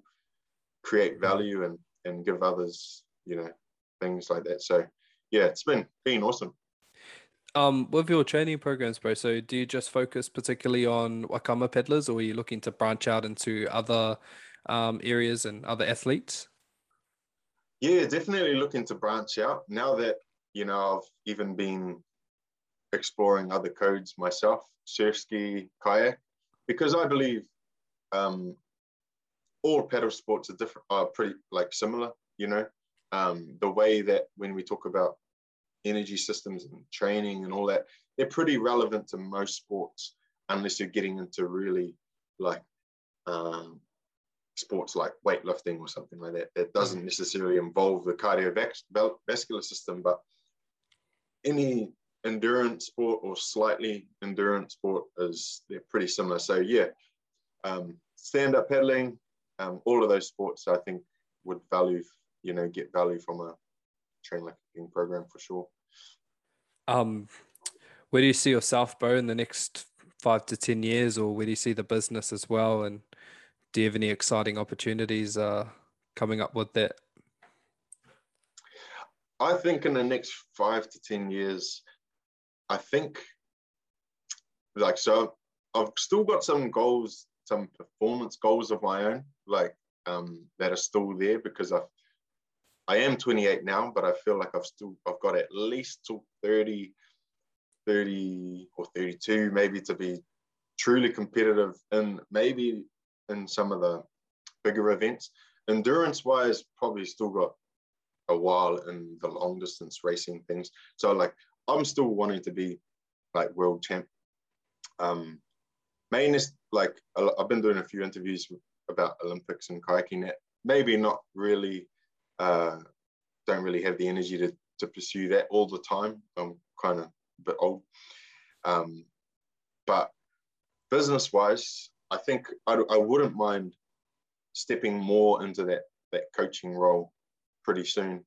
create value and and give others you know, things like that. So yeah, it's been been awesome. Um, with your training programs, bro, so do you just focus particularly on Waka ama peddlers or are you looking to branch out into other um, areas and other athletes? Yeah, definitely looking to branch out. Now that, you know, I've even been exploring other codes myself, surf ski, kayak, because I believe um, all paddle sports are different, are pretty like similar, you know um, the way that when we talk about energy systems and training and all that, they're pretty relevant to most sports, unless you're getting into really like um, sports like weightlifting or something like that. That doesn't mm. necessarily involve the cardiovascular system, but any endurance sport or slightly endurance sport is they're pretty similar. So yeah, um, stand up paddling, um, all of those sports I think would value you know get value from a train like a king program for sure. Um, where do you see yourself, Bo, in the next five to ten years, or where do you see the business as well? And do you have any exciting opportunities uh, coming up with that? I think in the next five to ten years, I think like so I've still got some goals, some performance goals of my own, like um, that are still there because I've I am 28 now, but I feel like I've still I've got at least till 30, 30 or 32 maybe to be truly competitive and maybe in some of the bigger events. Endurance wise, probably still got a while in the long distance racing things. So like I'm still wanting to be like world champ. Um, main is like I've been doing a few interviews about Olympics and kayaking. That maybe not really uh, don't really have the energy to, to pursue that all the time. I'm kind of a bit old. Um, but business wise, I think I, I wouldn't mind stepping more into that, that coaching role pretty soon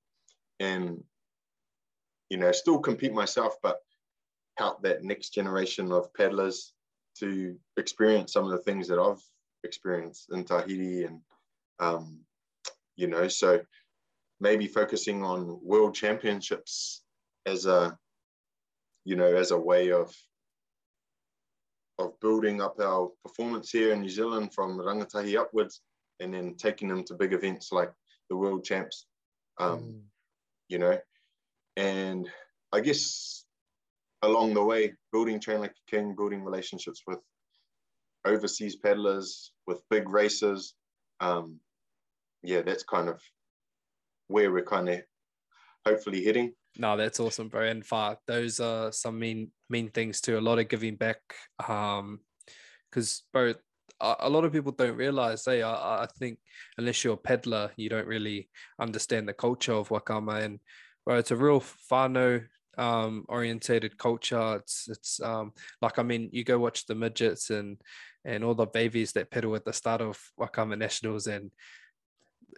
and, you know, still compete myself, but help that next generation of paddlers to experience some of the things that I've experienced in Tahiti and, um, you know, so maybe focusing on world championships as a you know as a way of of building up our performance here in New Zealand from rangatahi upwards and then taking them to big events like the world champs um, mm. you know and I guess along the way building train like a king building relationships with overseas paddlers with big races um, yeah that's kind of where we're kind of hopefully heading. No, that's awesome, bro. And far those are some mean mean things too. A lot of giving back. Um, because bro, a, a lot of people don't realize. Hey, I, I think unless you're a peddler, you don't really understand the culture of Waka ama. And bro, it's a real whānau um orientated culture. It's it's um like I mean, you go watch the midgets and and all the babies that pedal at the start of Waka ama Nationals and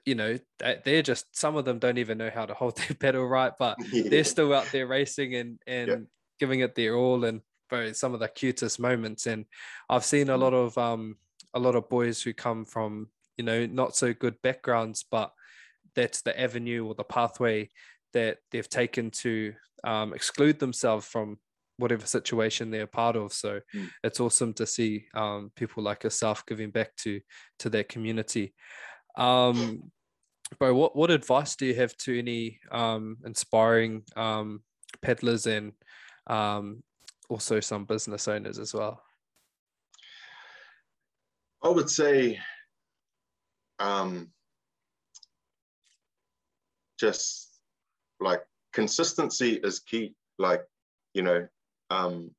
you know they're just some of them don't even know how to hold their pedal right but yeah. they're still out there racing and and yeah. giving it their all and bro, some of the cutest moments and i've seen a mm. lot of um a lot of boys who come from you know not so good backgrounds but that's the avenue or the pathway that they've taken to um, exclude themselves from whatever situation they're part of so mm. it's awesome to see um, people like yourself giving back to to their community um, bro, what, what advice do you have to any um, inspiring um, peddlers and um, also some business owners as well? I would say um, just like consistency is key. Like, you know, um,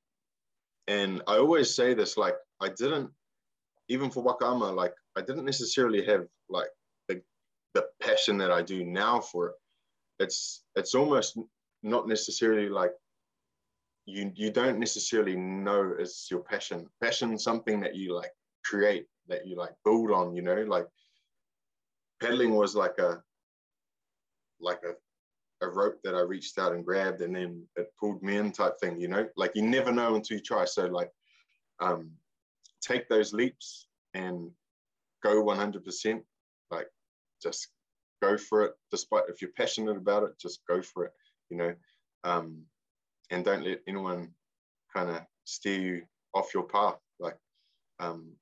and I always say this like, I didn't, even for Waka ama, like, I didn't necessarily have like the, the passion that I do now for it. It's it's almost not necessarily like you you don't necessarily know it's your passion. Passion something that you like create, that you like build on, you know, like pedaling was like a like a a rope that I reached out and grabbed and then it pulled me in type thing, you know, like you never know until you try. So like um take those leaps and go 100%. Like, just go for it. Despite if you're passionate about it, just go for it. You know, um, and don't let anyone kind of steer you off your path. Like, um,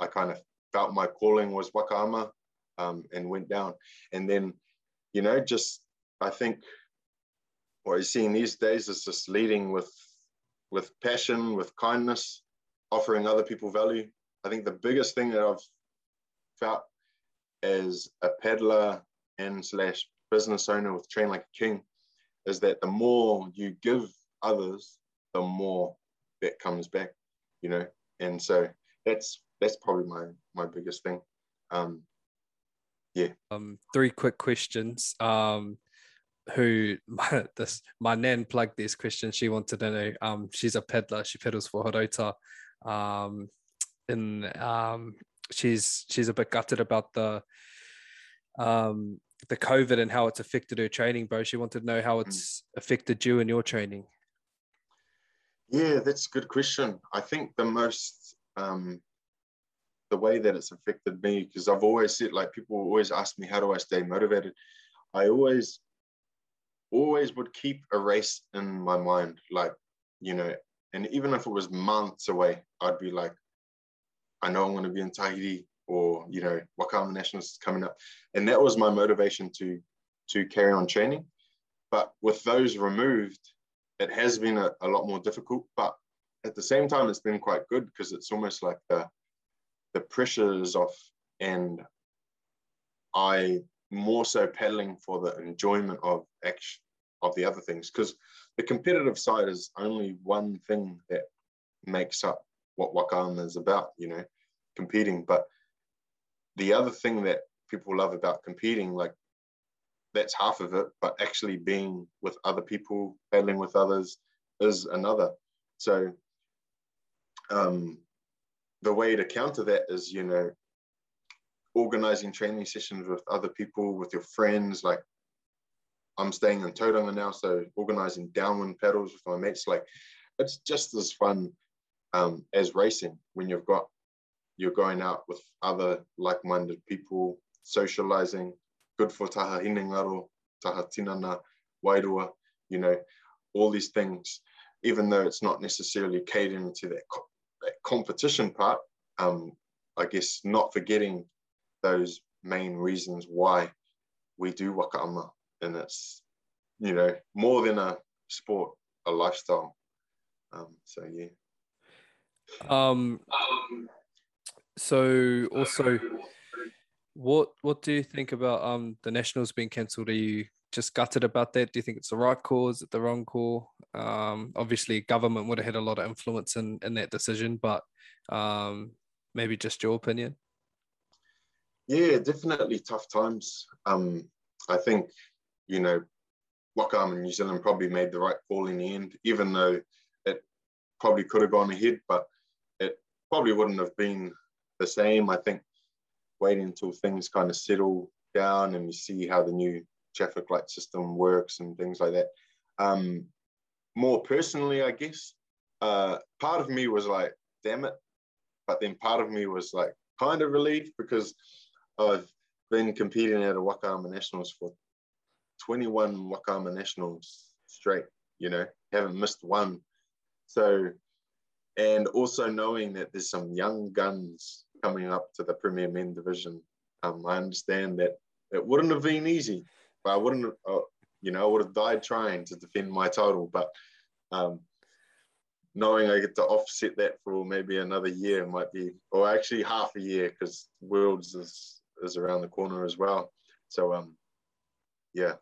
I kind of felt my calling was Waka ama um, and went down. And then, you know, just I think what you're seeing these days is just leading with with passion, with kindness, offering other people value. I think the biggest thing that I've felt as a peddler and slash business owner with Train Like a King is that the more you give others, the more that comes back, you know. And so that's that's probably my my biggest thing. Um, yeah. Um, three quick questions. Um, who my, this my nan plugged this question. She wanted to know. Um, she's a peddler. She peddles for Horouta. Um, in um she's she's a bit gutted about the um the COVID and how it's affected her training, bro. She wanted to know how it's affected you and your training. Yeah, that's a good question. I think the most um the way that it's affected me, because I've always said like people always ask me how do I stay motivated. I always always would keep a race in my mind, like, you know, and even if it was months away, I'd be like, I know I'm going to be in Tahiti or, you know, Waka ama Nationals is coming up. And that was my motivation to, to carry on training. But with those removed, it has been a, a lot more difficult. But at the same time, it's been quite good because it's almost like the, the pressure is off and I more so pedaling for the enjoyment of action of the other things because the competitive side is only one thing that makes up what Waka ama is about, you know, competing. But the other thing that people love about competing, like that's half of it, but actually being with other people, battling with others is another. So um, the way to counter that is, you know, organizing training sessions with other people, with your friends. Like I'm staying in Tauranga now, so organizing downwind paddles with my mates. Like it's just as fun um, as racing when you've got you're going out with other like-minded people, socializing, good for taha hinengaro, taha tinana, wairua, you know, all these things, even though it's not necessarily catering to that, co- that competition part, um, I guess not forgetting those main reasons why we do waka ama. And it's, you know, more than a sport, a lifestyle. Um, so, yeah. Um, so also, what what do you think about um the nationals being cancelled? Are you just gutted about that? Do you think it's the right call? Is it the wrong call? Um, obviously, government would have had a lot of influence in in that decision, but um, maybe just your opinion. Yeah, definitely tough times. Um, I think you know, Waka Ama New Zealand probably made the right call in the end, even though it probably could have gone ahead, but probably wouldn't have been the same. I think waiting until things kind of settle down and you see how the new traffic light system works and things like that. Um, more personally, I guess, uh, part of me was like, damn it. But then part of me was like kind of relieved because I've been competing at a Waka ama Nationals for 21 Waka ama Nationals straight, you know, haven't missed one. So, and also knowing that there's some young guns coming up to the Premier Men division, um, I understand that it wouldn't have been easy, but I wouldn't, uh, you know, I would have died trying to defend my title. But um, knowing I get to offset that for maybe another year might be, or actually half a year, because Worlds is is around the corner as well. So um, yeah,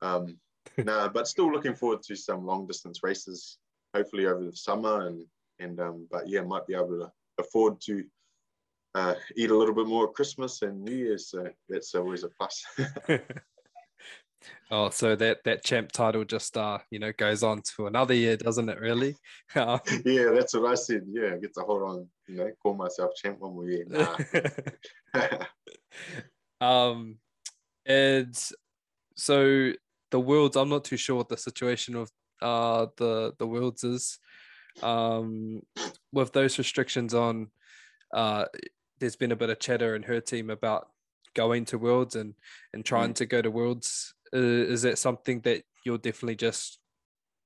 um, nah, but still looking forward to some long distance races, hopefully over the summer, and and um, but yeah, might be able to afford to uh, eat a little bit more Christmas and New Year's, so that's always a plus. oh, so that that champ title just uh you know goes on to another year, doesn't it? Really? Um, yeah, that's what I said. Yeah, I get to hold on. You know, call myself champ one more year. Nah. um, and so the worlds. I'm not too sure what the situation of uh the the worlds is. Um, with those restrictions on uh there's been a bit of chatter in her team about going to worlds and and trying mm. to go to worlds uh, is that something that you'll definitely just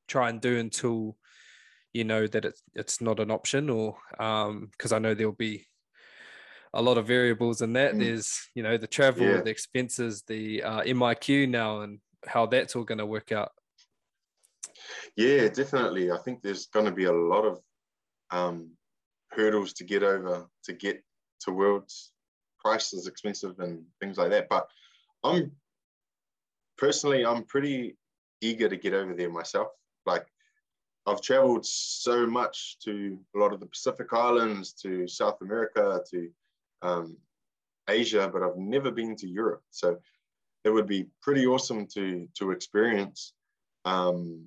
try and do until you know that it's it's not an option or um because i know there'll be a lot of variables in that mm. there's you know the travel yeah. the expenses the uh, miq now and how that's all going to work out yeah definitely i think there's going to be a lot of um hurdles to get over to get to worlds. Price is expensive and things like that. But I'm personally, I'm pretty eager to get over there myself. Like I've traveled so much to a lot of the Pacific Islands, to South America, to um, Asia, but I've never been to Europe. So it would be pretty awesome to to experience. Um,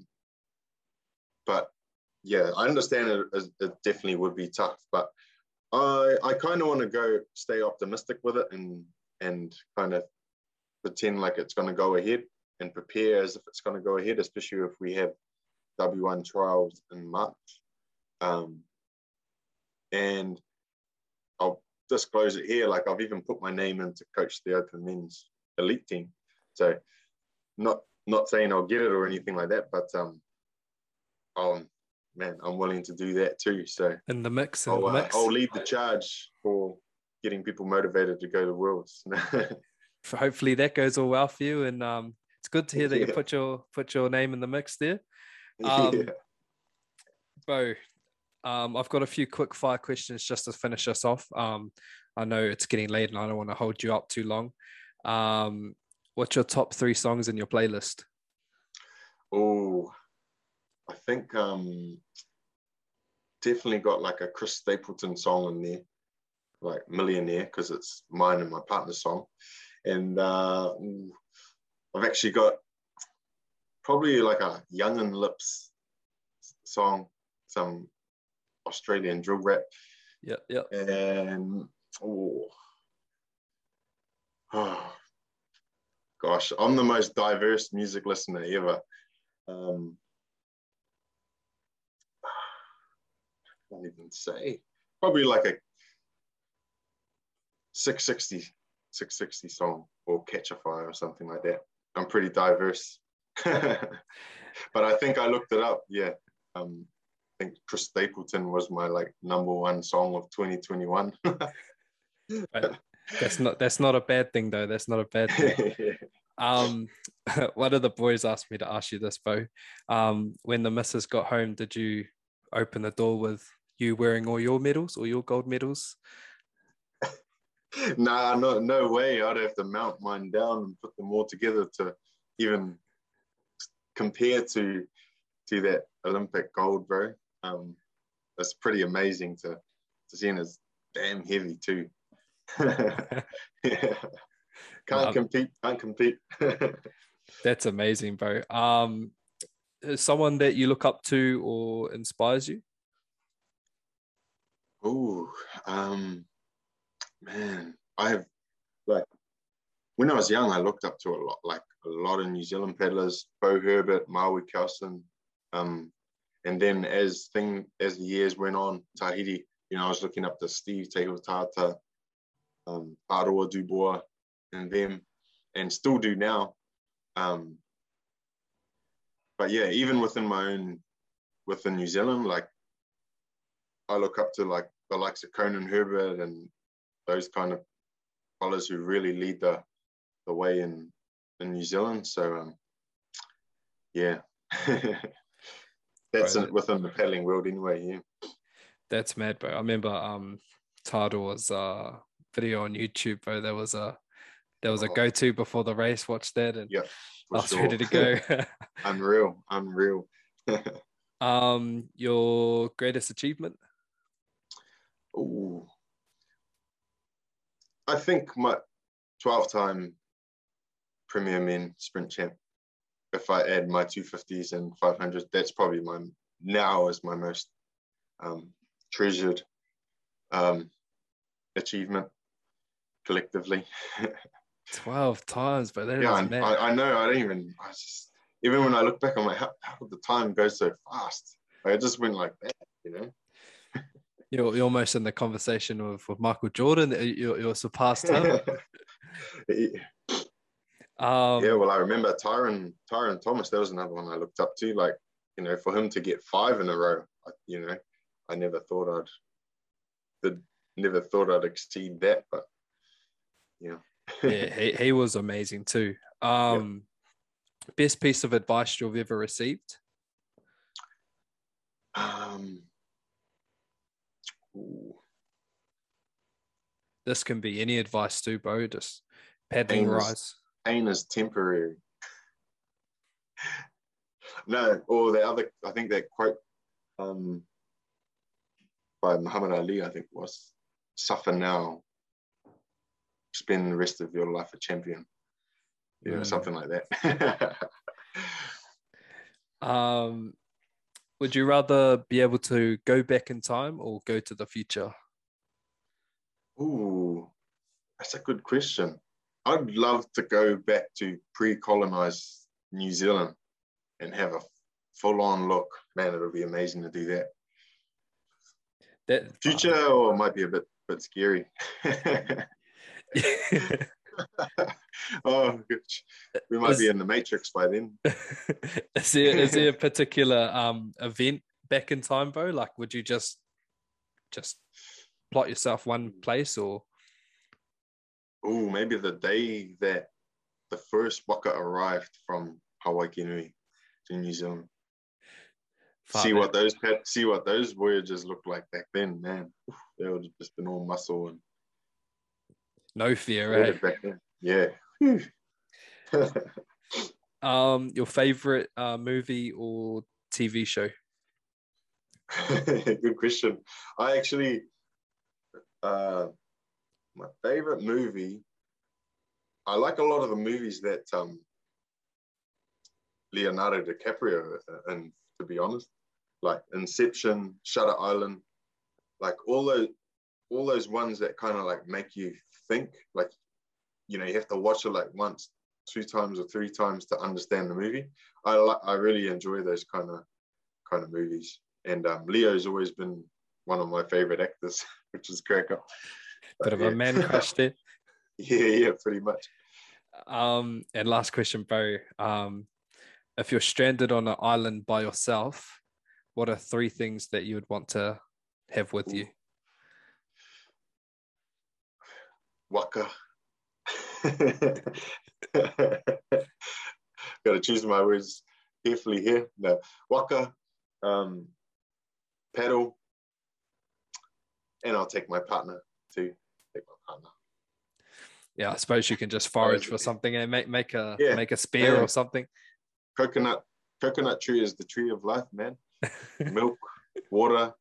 yeah, I understand it, it definitely would be tough, but I I kind of want to go stay optimistic with it and and kind of pretend like it's going to go ahead and prepare as if it's going to go ahead, especially if we have W1 trials in March. Um, and I'll disclose it here. Like I've even put my name in to coach the Open Men's Elite team. So not not saying I'll get it or anything like that, but um, um man, I'm willing to do that too. So in the mix, in I'll, the uh. I'll lead the charge for getting people motivated to go to Worlds. Hopefully that goes all well for you, and um, it's good to hear that yeah. you put your put your name in the mix there. Um, yeah. Bo, um, I've got a few quick fire questions just to finish us off. Um, I know it's getting late, and I don't want to hold you up too long. Um, what's your top three songs in your playlist? Oh, I think um, definitely got like a Chris Stapleton song in there, like Millionaire, because it's mine and my partner's song. And uh, I've actually got probably like a Youngn Lipz song, some Australian drill rap. Yeah, yeah. And oh, oh, gosh, I'm the most diverse music listener ever. Um, can't even say. Probably like a Six60, Six60 song or Katchafire or something like that. I'm pretty diverse. but I think I looked it up. Yeah. Um, I think Chris Stapleton was my like number one song of 2021. that's not that's not a bad thing though. That's not a bad thing. um one of the boys asked me to ask you this, Bo. Um, when the missus got home, did you open the door with you wearing all your medals or your gold medals? nah, no, no way. I'd have to mount mine down and put them all together to even compare to to that Olympic gold, bro, um, it's pretty amazing to to see, and it's damn heavy too. yeah. Can't well, compete. Can't compete. that's amazing, bro. Um, someone that you look up to or inspires you? Oh, um, man, I have like when I was young, I looked up to a lot, like a lot of New Zealand paddlers, Bo Herbert, Maui Kelson, um, and then as thing as the years went on, Tahiti, you know, I was looking up to Steeve Teihotaata, um, Aroa Dubois, and them, and still do now. Um, but yeah, even within my own, within New Zealand, like I look up to like the likes of Conan Herbert and those kind of fellas who really lead the the way in in New Zealand. So um, yeah, that's right. within the paddling world anyway. Yeah, that's mad, bro. I remember um was uh video on YouTube, bro. There was a there was a oh. go to before the race. Watch that, and yeah, I was sure. ready to go. unreal, unreal. um, your greatest achievement? Oh, I think my 12 time Premier Men sprint champ. If I add my 250s and 500s, that's probably my now is my most um, treasured um, achievement collectively. 12 times, but yeah, I, I, know. I don't even, I just, even when I look back, I'm like, how, how did the time go so fast? Like, it just went like that, you know? You're, you're almost in the conversation with, with Michael Jordan. You're, you're surpassed him. Um, yeah, well, I remember Tyron Tyron Thomas. That was another one I looked up to. Like, you know, for him to get five in a row, you know, I never thought I'd, never thought I'd exceed that. But yeah, yeah, he, he was amazing too. Um, yeah. Best piece of advice you've ever received? Um, ooh. This can be any advice too, bro. Just paddling rise pain is temporary. no, or the other, I think that quote um, by Muhammad Ali, I think was suffer now, spend the rest of your life a champion. Know, mm. something like that. um, would you rather be able to go back in time or go to the future? Ooh, that's a good question. I'd love to go back to pre-colonized New Zealand and have a full-on look. Man, it would be amazing to do that. That future oh, or might be a bit bit scary. oh, we might is, be in the Matrix by then. is there is there a particular um, event back in time, bro? Like, would you just just plot yourself one place, or oh, maybe the day that the first waka arrived from Hawaiki Nui to New Zealand. see what those see what those voyages looked like back then, man. They would have just been all muscle and no fear, right? Back. Yeah. um, your favorite uh, movie or TV show? Good question. I actually uh, my favorite movie. I like a lot of the movies that um, Leonardo DiCaprio, uh, and to be honest, like Inception, Shutter Island, like all those, all those ones that kind of like make you think. Like, you know, you have to watch it like once, two times, or three times to understand the movie. I like, I really enjoy those kind of kind of movies. And um, Leo's always been one of my favorite actors, which is crack up. Bit of a man crush there. Yeah, yeah, pretty much. Um, and last question, bro. Um, if you're stranded on an island by yourself, what are three things that you would want to have with Ooh. you? Waka. Got to choose my words carefully here. No, waka, um, paddle, and I'll take my partner too Take my partner. Yeah, I suppose you can just forage for something and make make a yeah. make a spear yeah. or something. Coconut coconut tree is the tree of life, man. Milk, water,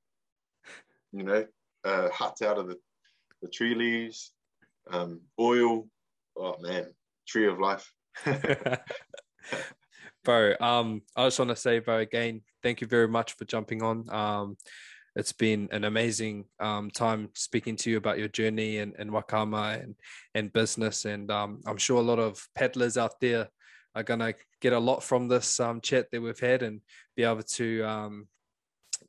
you know, uh, huts out of the, the tree leaves, um, oil. Oh man, tree of life. bro, um, I just want to say, bro, again, thank you very much for jumping on. Um, it's been an amazing um, time speaking to you about your journey and, and waka ama and, and business. And um, I'm sure a lot of peddlers out there are going to get a lot from this um, chat that we've had and be able to, um,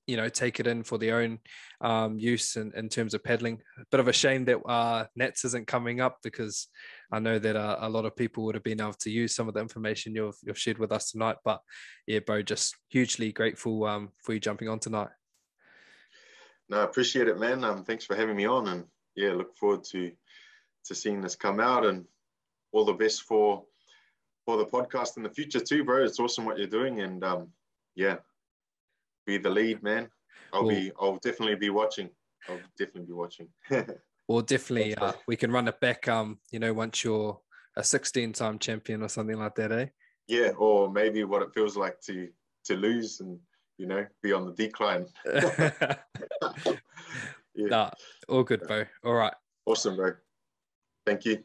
you know, take it in for their own um, use in, in terms of peddling. A bit of a shame that uh, Nets isn't coming up because I know that uh, a lot of people would have been able to use some of the information you've, you've shared with us tonight. But yeah, bro, just hugely grateful um, for you jumping on tonight. No, I appreciate it, man. Um, thanks for having me on, and yeah, look forward to to seeing this come out, and all the best for for the podcast in the future too, bro. It's awesome what you're doing, and um, yeah, be the lead, man. I'll be, I'll definitely be watching. I'll definitely be watching. well, definitely, uh, we can run it back. Um, you know, once you're a 16-time champion or something like that, eh? Yeah, or maybe what it feels like to to lose and you know, be on the decline. yeah. Nah, all good, bro. All right. Awesome, bro. Thank you.